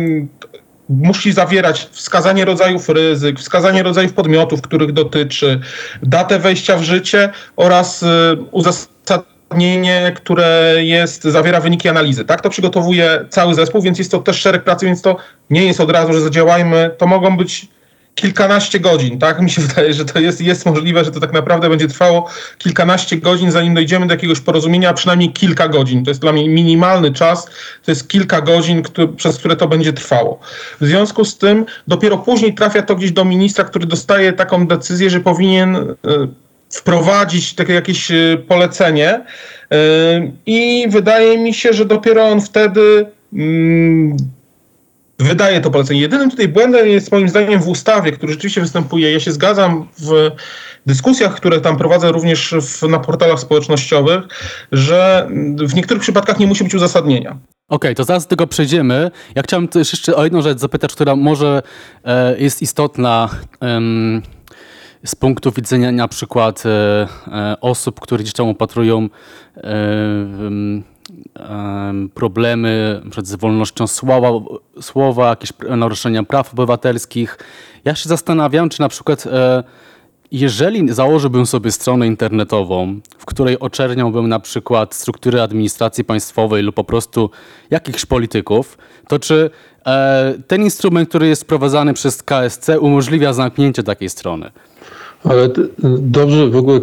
musi zawierać wskazanie rodzajów ryzyk, wskazanie rodzajów podmiotów, których dotyczy, datę wejścia w życie oraz y, uzasadnienie, które jest, zawiera wyniki analizy. Tak to przygotowuje cały zespół, więc jest to też szereg pracy, więc to nie jest od razu, że zadziałajmy. To mogą być kilkanaście godzin, tak? Mi się wydaje, że to jest, jest możliwe, że to tak naprawdę będzie trwało kilkanaście godzin, zanim dojdziemy do jakiegoś porozumienia, a przynajmniej kilka godzin. To jest dla mnie minimalny czas, to jest kilka godzin, który, przez które to będzie trwało. W związku z tym dopiero później trafia to gdzieś do ministra, który dostaje taką decyzję, że powinien y, wprowadzić takie jakieś y, polecenie y, i wydaje mi się, że dopiero on wtedy mm, wydaje to polecenie. Jedynym tutaj błędem jest moim zdaniem w ustawie, który rzeczywiście występuje. Ja się zgadzam w dyskusjach, które tam prowadzę również w, na portalach społecznościowych, że w niektórych przypadkach nie musi być uzasadnienia. Okej, okay, to zaraz do tego przejdziemy. Ja chciałem też jeszcze o jedną rzecz zapytać, która może e, jest istotna z punktu widzenia na przykład e, e, osób, które gdzieś tam opatrują problemy z wolnością słowa, słowa, jakieś naruszenia praw obywatelskich. Ja się zastanawiam, czy na przykład e, jeżeli założyłbym sobie stronę internetową, w której oczerniałbym na przykład struktury administracji państwowej lub po prostu jakichś polityków, to czy e, ten instrument, który jest wprowadzany przez KSC umożliwia zamknięcie takiej strony? Ale dobrze w ogóle,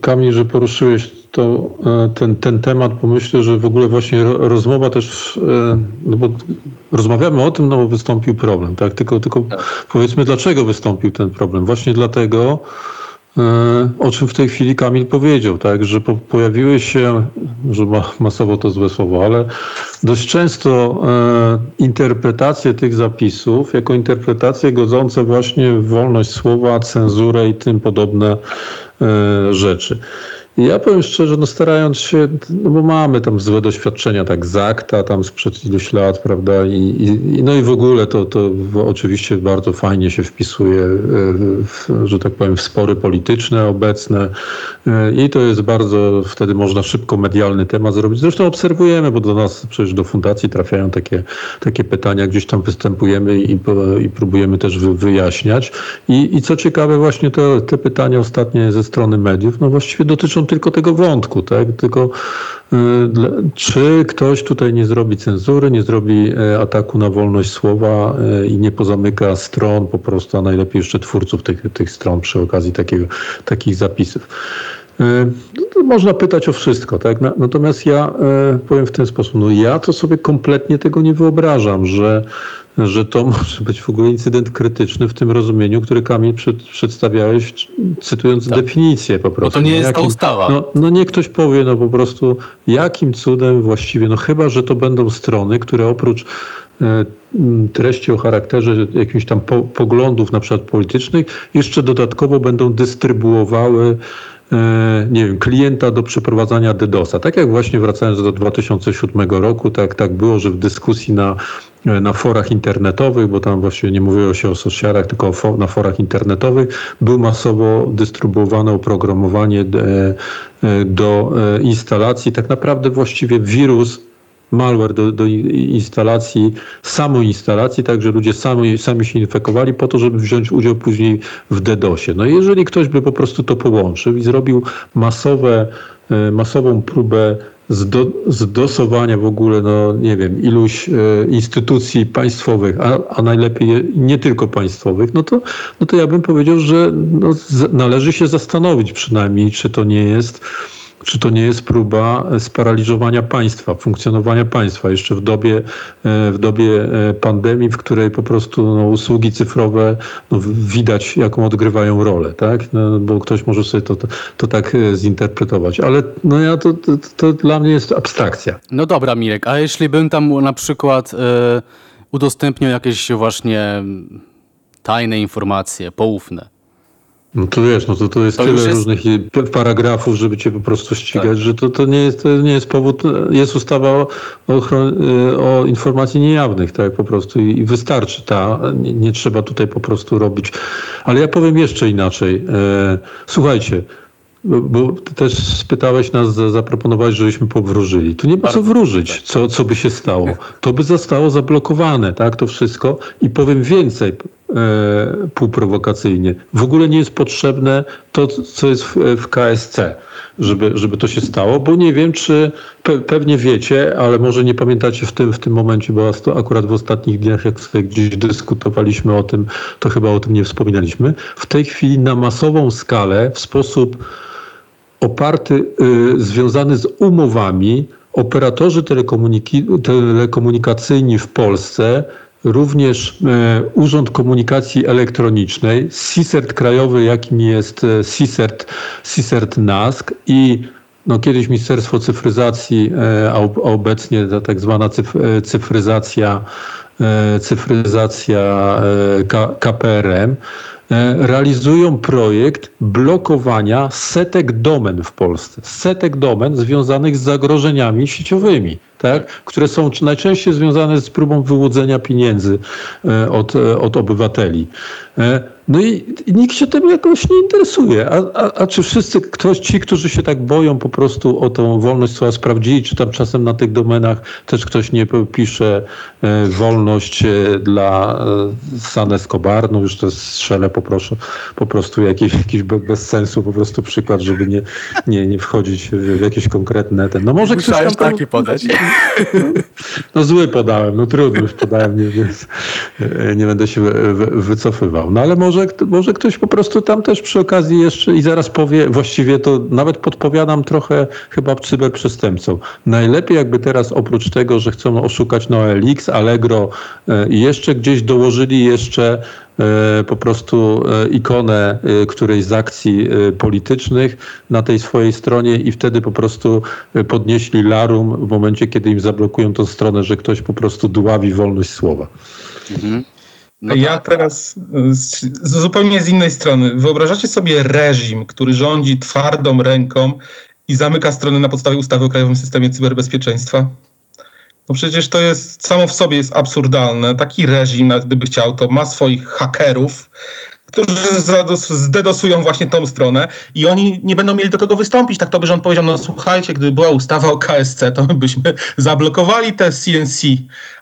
Kamil, że poruszyłeś to, e, ten, ten temat, bo myślę, że w ogóle właśnie rozmowa też, e, no bo rozmawiamy o tym, no bo wystąpił problem, tak? Tylko, tylko tak. powiedzmy, dlaczego wystąpił ten problem? Właśnie dlatego, o czym w tej chwili Kamil powiedział, tak, że po, pojawiły się, że ma, masowo to złe słowo, ale dość często e, interpretacje tych zapisów jako interpretacje godzące właśnie w wolność słowa, cenzurę i tym podobne e, rzeczy. Ja powiem szczerze, no starając się, no bo mamy tam złe doświadczenia, tak z akta tam sprzed iluś lat, prawda, i, i, no i w ogóle to, to oczywiście bardzo fajnie się wpisuje, e, w, że tak powiem, w spory polityczne obecne e, i to jest bardzo, wtedy można szybko medialny temat zrobić. Zresztą obserwujemy, bo do nas przecież do fundacji trafiają takie, takie pytania, gdzieś tam występujemy i, i próbujemy też wyjaśniać. I, i co ciekawe, właśnie te, te pytania ostatnie ze strony mediów, no właściwie dotyczą tylko tego wątku, tak? Tylko y, czy ktoś tutaj nie zrobi cenzury, nie zrobi e, ataku na wolność słowa e, i nie pozamyka stron po prostu, a najlepiej jeszcze twórców tych, tych stron przy okazji takiego, takich zapisów. E, no można pytać o wszystko, tak? Natomiast ja powiem w ten sposób, no ja to sobie kompletnie tego nie wyobrażam, że że to może być w ogóle incydent krytyczny w tym rozumieniu, który Kamil przed, przedstawiałeś, cytując tak. definicję po prostu. No to nie jest jakim, ta ustawa. No, no nie ktoś powie, no po prostu jakim cudem właściwie, no chyba, że to będą strony, które oprócz e, treści o charakterze jakichś tam po, poglądów na przykład politycznych, jeszcze dodatkowo będą dystrybuowały nie wiem, klienta do przeprowadzania DDoSa. Tak jak właśnie wracając do 2007 roku, tak, tak było, że w dyskusji na, na forach internetowych, bo tam właśnie nie mówiło się o socialach, tylko na forach internetowych, był masowo dystrybuowane oprogramowanie e, e, do instalacji. Tak naprawdę właściwie wirus malware do, do instalacji, samoinstalacji, tak, że ludzie sami, sami się infekowali po to, żeby wziąć udział później w DDoSie. No jeżeli ktoś by po prostu to połączył i zrobił masowe, e, masową próbę zdo, zdosowania w ogóle, no nie wiem, iluś e, instytucji państwowych, a, a najlepiej nie tylko państwowych, no to, no to ja bym powiedział, że no, należy się zastanowić przynajmniej, czy to nie jest czy to nie jest próba sparaliżowania państwa, funkcjonowania państwa jeszcze w dobie, e, w dobie e, pandemii, w której po prostu no, usługi cyfrowe no, widać, jaką odgrywają rolę, tak? No, bo ktoś może sobie to, to, to tak e, zinterpretować, ale no ja to, to, to, dla mnie jest abstrakcja. No dobra, Mirek, a jeśli bym tam na przykład udostępnią jakieś właśnie tajne informacje, poufne. No to wiesz, no to, to jest To tyle jest- różnych paragrafów, żeby cię po prostu ścigać, Tak. że to, to, nie jest, to nie jest powód, jest ustawa o, o, informacji niejawnych, tak po prostu i, i wystarczy ta, nie, nie trzeba tutaj po prostu robić. Ale ja powiem jeszcze inaczej. E, słuchajcie, bo, ty też spytałeś nas, za- zaproponowałeś, żebyśmy powróżyli. Tu nie ma co wróżyć, co, co by się stało. To by zostało zablokowane, tak, to wszystko. I powiem więcej, półprowokacyjnie. W ogóle nie jest potrzebne to, co jest w, w KSC, żeby, żeby to się stało, bo nie wiem, czy pe, pewnie wiecie, ale może nie pamiętacie w tym, w tym momencie, bo to akurat w ostatnich dniach, jak sobie gdzieś dyskutowaliśmy o tym, to chyba o tym nie wspominaliśmy. W tej chwili na masową skalę, w sposób oparty, y, związany z umowami, operatorzy telekomuniki- telekomunikacyjni w Polsce, również e, Urząd Komunikacji Elektronicznej, CISERT krajowy, jakim jest e, CISERT, CISERT NASK i no, kiedyś Ministerstwo Cyfryzacji, e, a ob- a obecnie ta tak zwana cyf, cyfryzacja, cyfryzacja KPRM, realizują projekt blokowania setek domen w Polsce. Setek domen związanych z zagrożeniami sieciowymi, tak? które są najczęściej związane z próbą wyłudzenia pieniędzy e, od, e, od obywateli. No i, nikt się tym jakoś nie interesuje. A, a, a czy wszyscy, ktoś, ci, którzy się tak boją po prostu o tą wolność słowa sprawdzili, czy tam czasem na tych domenach też ktoś nie pisze e, wolność e, dla e, San Escobar, no już to strzelę poproszę, po prostu jakiś, jakiś be- bez sensu po prostu przykład, żeby nie, nie, nie wchodzić w jakieś konkretne ten. No może ktoś tam, taki podać. no zły podałem, no trudno już podałem, nie, więc e, nie będę się wy- wy- wycofywał. No ale może, może ktoś po prostu tam też przy okazji jeszcze i zaraz powie, właściwie to nawet podpowiadam trochę chyba cyberprzestępcom. Najlepiej jakby teraz oprócz tego, że chcą oszukać NoLX, Allegro e, i jeszcze gdzieś dołożyli jeszcze e, po prostu e, ikonę którejś z akcji politycznych na tej swojej stronie i wtedy po prostu podnieśli larum w momencie, kiedy im zablokują tą stronę, że ktoś po prostu dławi wolność słowa. No ja tak. teraz y, z, z zupełnie z innej strony. Wyobrażacie sobie reżim, który rządzi twardą ręką i zamyka strony na podstawie ustawy o Krajowym Systemie Cyberbezpieczeństwa? No przecież to jest samo w sobie jest absurdalne. Taki reżim, nawet gdyby chciał, to ma swoich hakerów, którzy zdedosują właśnie tą stronę i oni nie będą mieli do kogo wystąpić. Tak to by rząd powiedział, no słuchajcie, gdyby była ustawa o KSC, to my byśmy zablokowali te CNC,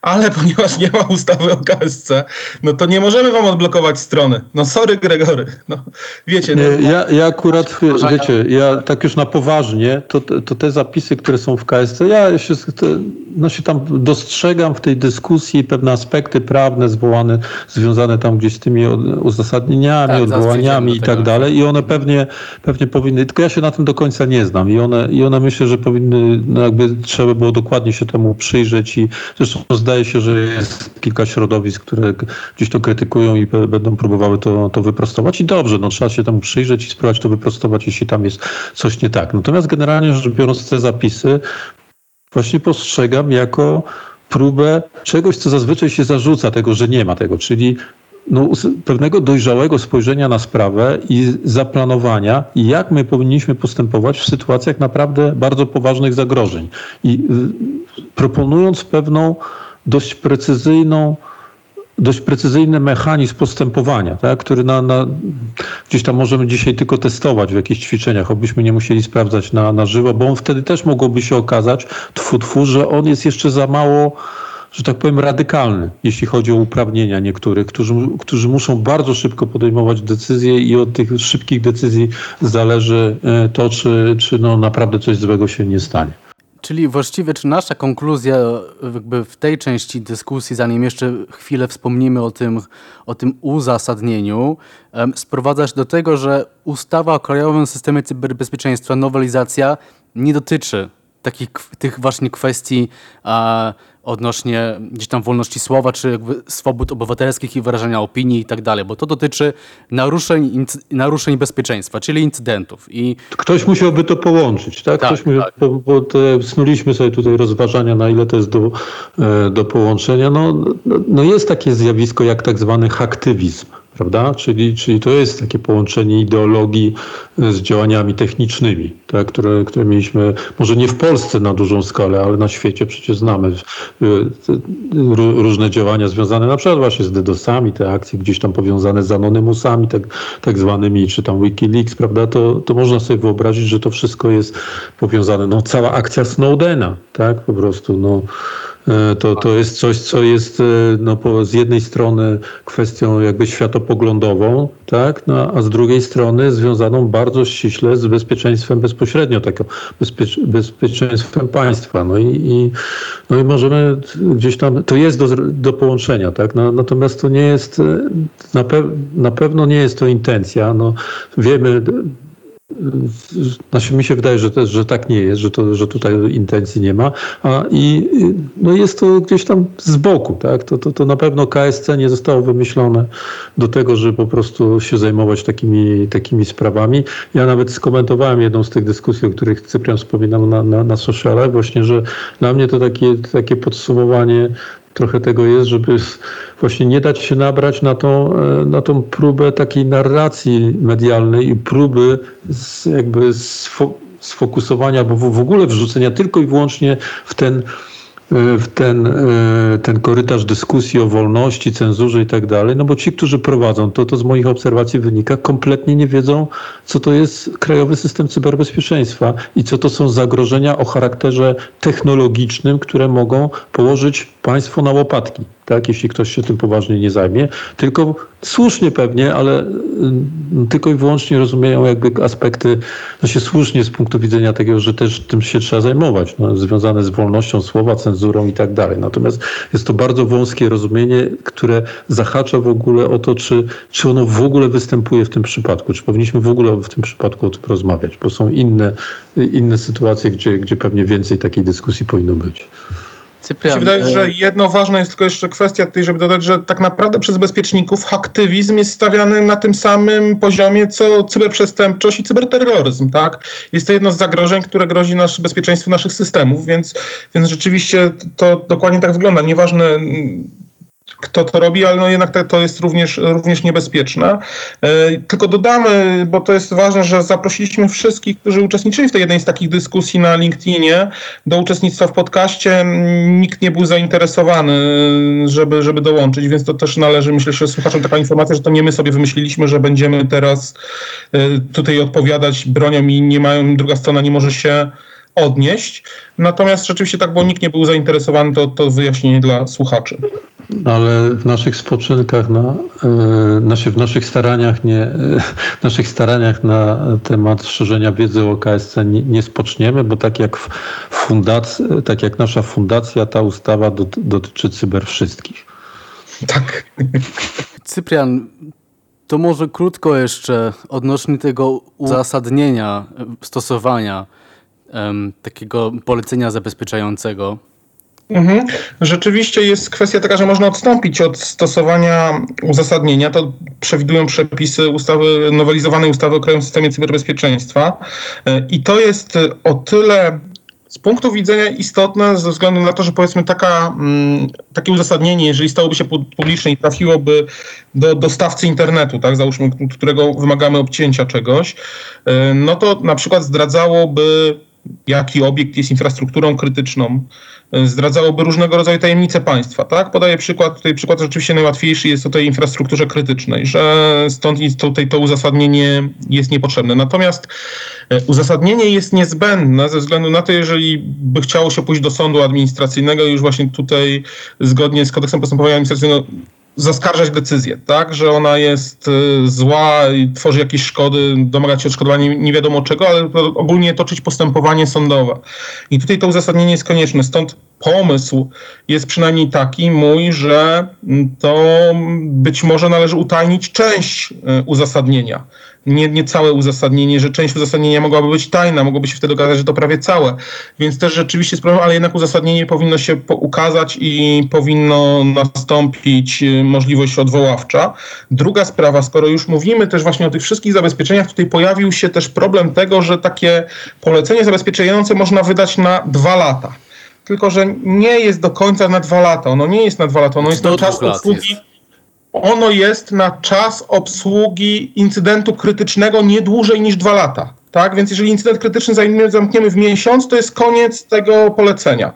ale ponieważ nie ma ustawy o KSC, no to nie możemy wam odblokować strony. No sorry Gregory, no wiecie, no, Nie, ja, ja akurat, wiecie, ja tak już na poważnie, to, to te zapisy, które są w KSC, ja się, no się tam dostrzegam w tej dyskusji pewne aspekty prawne zwołane, związane tam gdzieś z tymi od- Tak, odwołaniami i tak dalej. I one pewnie, pewnie powinny, tylko ja się na tym do końca nie znam. I one, i one myślę, że powinny, no jakby trzeba było dokładnie się temu przyjrzeć i zresztą zdaje się, że jest kilka środowisk, które gdzieś to krytykują i będą próbowały to, to wyprostować. I dobrze, no trzeba się temu przyjrzeć i spróbować to wyprostować, jeśli tam jest coś nie tak. Natomiast generalnie rzecz biorąc te zapisy właśnie postrzegam jako próbę czegoś, co zazwyczaj się zarzuca tego, że nie ma tego, czyli no, pewnego dojrzałego spojrzenia na sprawę i zaplanowania, jak my powinniśmy postępować w sytuacjach naprawdę bardzo poważnych zagrożeń. I y, proponując pewną dość precyzyjną, dość precyzyjny mechanizm postępowania, tak, który na, na, gdzieś tam możemy dzisiaj tylko testować w jakichś ćwiczeniach, obyśmy nie musieli sprawdzać na, na żywo, bo on wtedy też mogłoby się okazać, tfu, tfu, że on jest jeszcze za mało że tak powiem, radykalny, jeśli chodzi o uprawnienia niektórych, którzy, którzy muszą bardzo szybko podejmować decyzje i od tych szybkich decyzji zależy e, to, czy, czy no naprawdę coś złego się nie stanie. Czyli właściwie, czy nasza konkluzja w tej części dyskusji, zanim jeszcze chwilę wspomnimy o tym, o tym uzasadnieniu, sprowadza się do tego, że ustawa o Krajowym Systemie Cyberbezpieczeństwa, nowelizacja nie dotyczy takich tych właśnie kwestii a, odnośnie gdzieś tam wolności słowa, czy jakby swobód obywatelskich i wyrażania opinii i tak dalej, bo to dotyczy naruszeń, naruszeń bezpieczeństwa, czyli incydentów. I... Ktoś musiałby to połączyć, tak? tak, Ktoś musiał, tak. Bo, te, snuliśmy sobie tutaj rozważania, na ile to jest do, e, do połączenia. No, no, no jest takie zjawisko jak tak zwany haktywizm prawda? Czyli, czyli to jest takie połączenie ideologii z działaniami technicznymi, tak? które, które mieliśmy, może nie w Polsce na dużą skalę, ale na świecie przecież znamy y, różne działania związane na przykład właśnie z DDoSami, te akcje gdzieś tam powiązane z anonymusami, tak, tak zwanymi, czy tam Wikileaks, prawda? To, to można sobie wyobrazić, że to wszystko jest powiązane. No cała akcja Snowdena, tak? Po prostu, no E, to, to jest coś, co jest e, no, z jednej strony kwestią jakby światopoglądową, tak, no, a z drugiej strony związaną bardzo ściśle z bezpieczeństwem bezpośrednio, taką bezpiecz, bezpieczeństwem państwa. No i, i, no i możemy gdzieś tam, to jest do, do połączenia, tak, no, natomiast to nie jest, e, na, pe, na pewno nie jest to intencja. No, wiemy, znaczy mi się wydaje, że, że tak nie jest, że, to, że tutaj intencji nie ma. A, I no jest to gdzieś tam z boku. Tak? To, to, to na pewno KSC nie zostało wymyślone do tego, żeby po prostu się zajmować takimi, takimi sprawami. Ja nawet skomentowałem jedną z tych dyskusji, o których Cyprian wspominał na, na, na socialach, właśnie, że dla mnie to takie, takie podsumowanie trochę tego jest, żeby właśnie nie dać się nabrać na tą, e, na tą próbę takiej narracji medialnej i próby z, jakby sfokusowania, bo w ogóle wrzucenia tylko i wyłącznie w ten E, w ten, e, ten korytarz dyskusji o wolności, cenzurze i tak dalej, no bo ci, którzy prowadzą to, to z moich obserwacji wynika, kompletnie nie wiedzą, co to jest Krajowy System Cyberbezpieczeństwa i co to są zagrożenia o charakterze technologicznym, które mogą położyć państwo na łopatki tak, jeśli ktoś się tym poważnie nie zajmie, tylko słusznie pewnie, ale y, tylko i wyłącznie rozumieją jakby aspekty, no się słusznie z punktu widzenia tego, że też tym się trzeba zajmować, no, związane z wolnością słowa, cenzurą i tak dalej. Natomiast jest to bardzo wąskie rozumienie, które zahacza w ogóle o to, czy, czy ono w ogóle występuje w tym przypadku, czy powinniśmy w ogóle w tym przypadku o tym rozmawiać, bo są inne, inne sytuacje, gdzie, gdzie pewnie więcej takiej dyskusji powinno być. Cyprian, Mi się wydaje, że jedno ważne jest tylko jeszcze kwestia tutaj, żeby dodać, że tak naprawdę przez bezpieczników aktywizm jest stawiany na tym samym poziomie, co cyberprzestępczość i cyberterroryzm, tak? Jest to jedno z zagrożeń, które grozi nasz, bezpieczeństwu naszych systemów, więc, więc rzeczywiście to dokładnie tak wygląda. Nieważne kto to robi, ale no jednak to jest również, również niebezpieczne. E, tylko dodamy, bo to jest ważne, że zaprosiliśmy wszystkich, którzy uczestniczyli w tej jednej z takich dyskusji na LinkedInie do uczestnictwa w podcaście. Nikt nie był zainteresowany, żeby, żeby dołączyć, więc to też należy, myślę, że słuchaczom taka informacja, że to nie my sobie wymyśliliśmy, że będziemy teraz e, tutaj odpowiadać bronią i nie mają, druga strona nie może się odnieść. Natomiast rzeczywiście tak, bo nikt nie był zainteresowany, to, to wyjaśnienie dla słuchaczy. Ale w naszych spoczynkach, na, znaczy w naszych staraniach, nie, w naszych staraniach na temat szerzenia wiedzy o KSC nie, nie spoczniemy, bo tak jak, fundac, tak jak nasza fundacja, ta ustawa dotyczy cyber wszystkich. Tak. Cyprian, to może krótko jeszcze odnośnie tego uzasadnienia stosowania um, takiego polecenia zabezpieczającego. Mhm. Rzeczywiście jest kwestia taka, że można odstąpić od stosowania uzasadnienia. To przewidują przepisy ustawy, nowelizowanej ustawy o Krajowym Systemie Cyberbezpieczeństwa. I to jest o tyle z punktu widzenia istotne ze względu na to, że powiedzmy taka, mm, takie uzasadnienie, jeżeli stałoby się publiczne i trafiłoby do dostawcy internetu, tak, załóżmy, którego wymagamy obcięcia czegoś, e, no to na przykład zdradzałoby jaki obiekt jest infrastrukturą krytyczną, e, zdradzałoby różnego rodzaju tajemnice państwa. Tak? Podaję przykład, tutaj przykład rzeczywiście najłatwiejszy jest o tej infrastrukturze krytycznej, że stąd tutaj to uzasadnienie jest niepotrzebne. Natomiast e, uzasadnienie jest niezbędne ze względu na to, jeżeli by chciało się pójść do sądu administracyjnego, już właśnie tutaj zgodnie z kodeksem postępowania administracyjnego zaskarżać decyzję, tak, że ona jest y, zła i tworzy jakieś szkody, domagać się odszkodowania nie wiadomo czego, ale ogólnie toczyć postępowanie sądowe. I tutaj to uzasadnienie jest konieczne, stąd pomysł jest przynajmniej taki mój, że to być może należy utajnić część y, uzasadnienia. Nie, nie całe uzasadnienie, że część uzasadnienia mogłaby być tajna, mogłoby się wtedy okazać, że to prawie całe. Więc też rzeczywiście jest problem, ale jednak uzasadnienie powinno się ukazać i powinno nastąpić y, możliwość odwoławcza. Druga sprawa, skoro już mówimy też właśnie o tych wszystkich zabezpieczeniach, tutaj pojawił się też problem tego, że takie polecenie zabezpieczające można wydać na dwa lata. Tylko, że nie jest do końca na dwa lata. Ono nie jest na dwa lata, ono jest na czas obsługi. Ono jest na czas obsługi incydentu krytycznego nie dłużej niż dwa lata. Tak? Więc jeżeli incydent krytyczny zamkniemy w miesiąc, to jest koniec tego polecenia.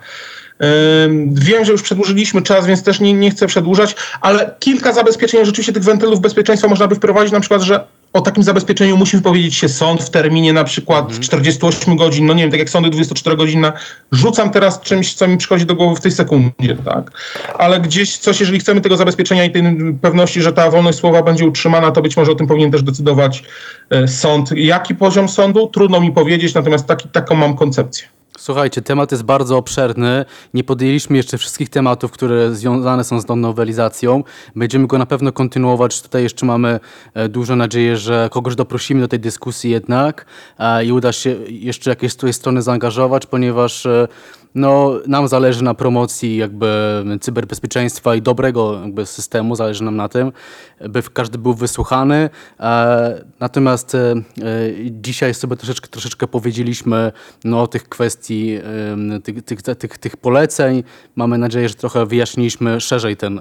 Wiem, że już przedłużyliśmy czas, więc też nie, nie chcę przedłużać, ale kilka zabezpieczeń, rzeczywiście tych wentylów bezpieczeństwa można by wprowadzić, na przykład, że o takim zabezpieczeniu musi wypowiedzieć się sąd w terminie na przykład 48 godzin, no nie wiem, tak jak sądy 24 godzinne. Rzucam teraz czymś, co mi przychodzi do głowy w tej sekundzie, tak? Ale gdzieś coś, jeżeli chcemy tego zabezpieczenia i tej pewności, że ta wolność słowa będzie utrzymana, to być może o tym powinien też decydować e, sąd. Jaki poziom sądu? Trudno mi powiedzieć, natomiast taki, taką mam koncepcję. Słuchajcie, temat jest bardzo obszerny. Nie podjęliśmy jeszcze wszystkich tematów, które związane są z tą nowelizacją. Będziemy go na pewno kontynuować. Tutaj jeszcze mamy e, dużo nadzieję, że kogoś doprosimy do tej dyskusji jednak i uda się jeszcze jakieś z tej strony zaangażować, ponieważ e, no, nam zależy na promocji jakby cyberbezpieczeństwa i dobrego jakby systemu, zależy nam na tym, by każdy był wysłuchany. E, natomiast e, e, dzisiaj sobie troszeczkę, troszeczkę powiedzieliśmy no, o tych kwestii, tych, tych, tych, tych poleceń. Mamy nadzieję, że trochę wyjaśniliśmy szerzej ten,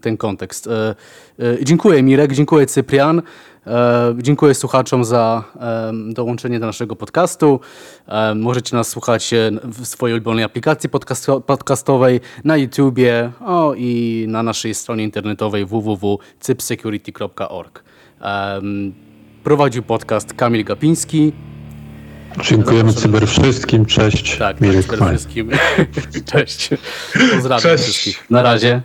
ten kontekst. Dziękuję Mirek, dziękuję Cyprian. E, Dziękuję słuchaczom za dołączenie do naszego podcastu. E, Możecie nas słuchać e, w swojej ulubionej aplikacji podcasto- podcastowej, na YouTubie o, i na naszej stronie internetowej www.cypsecurity.org. Prowadził podcast Kamil Gapiński. Dziękujemy cyber wszystkim. Cześć. Tak, Mirek przede Chmal. wszystkim. Cześć. Pozdrawiam Cześć. wszystkich. Na razie.